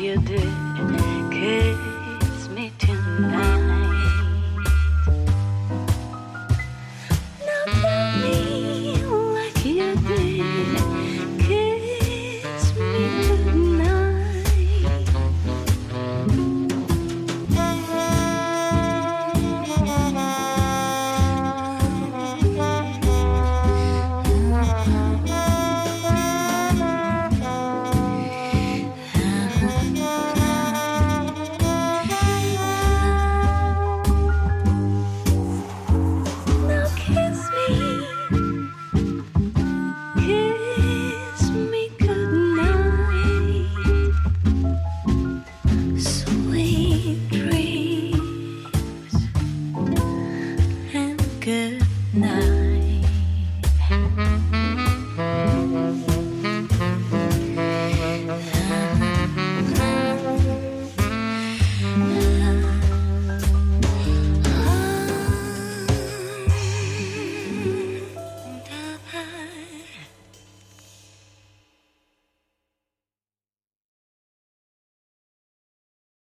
good night.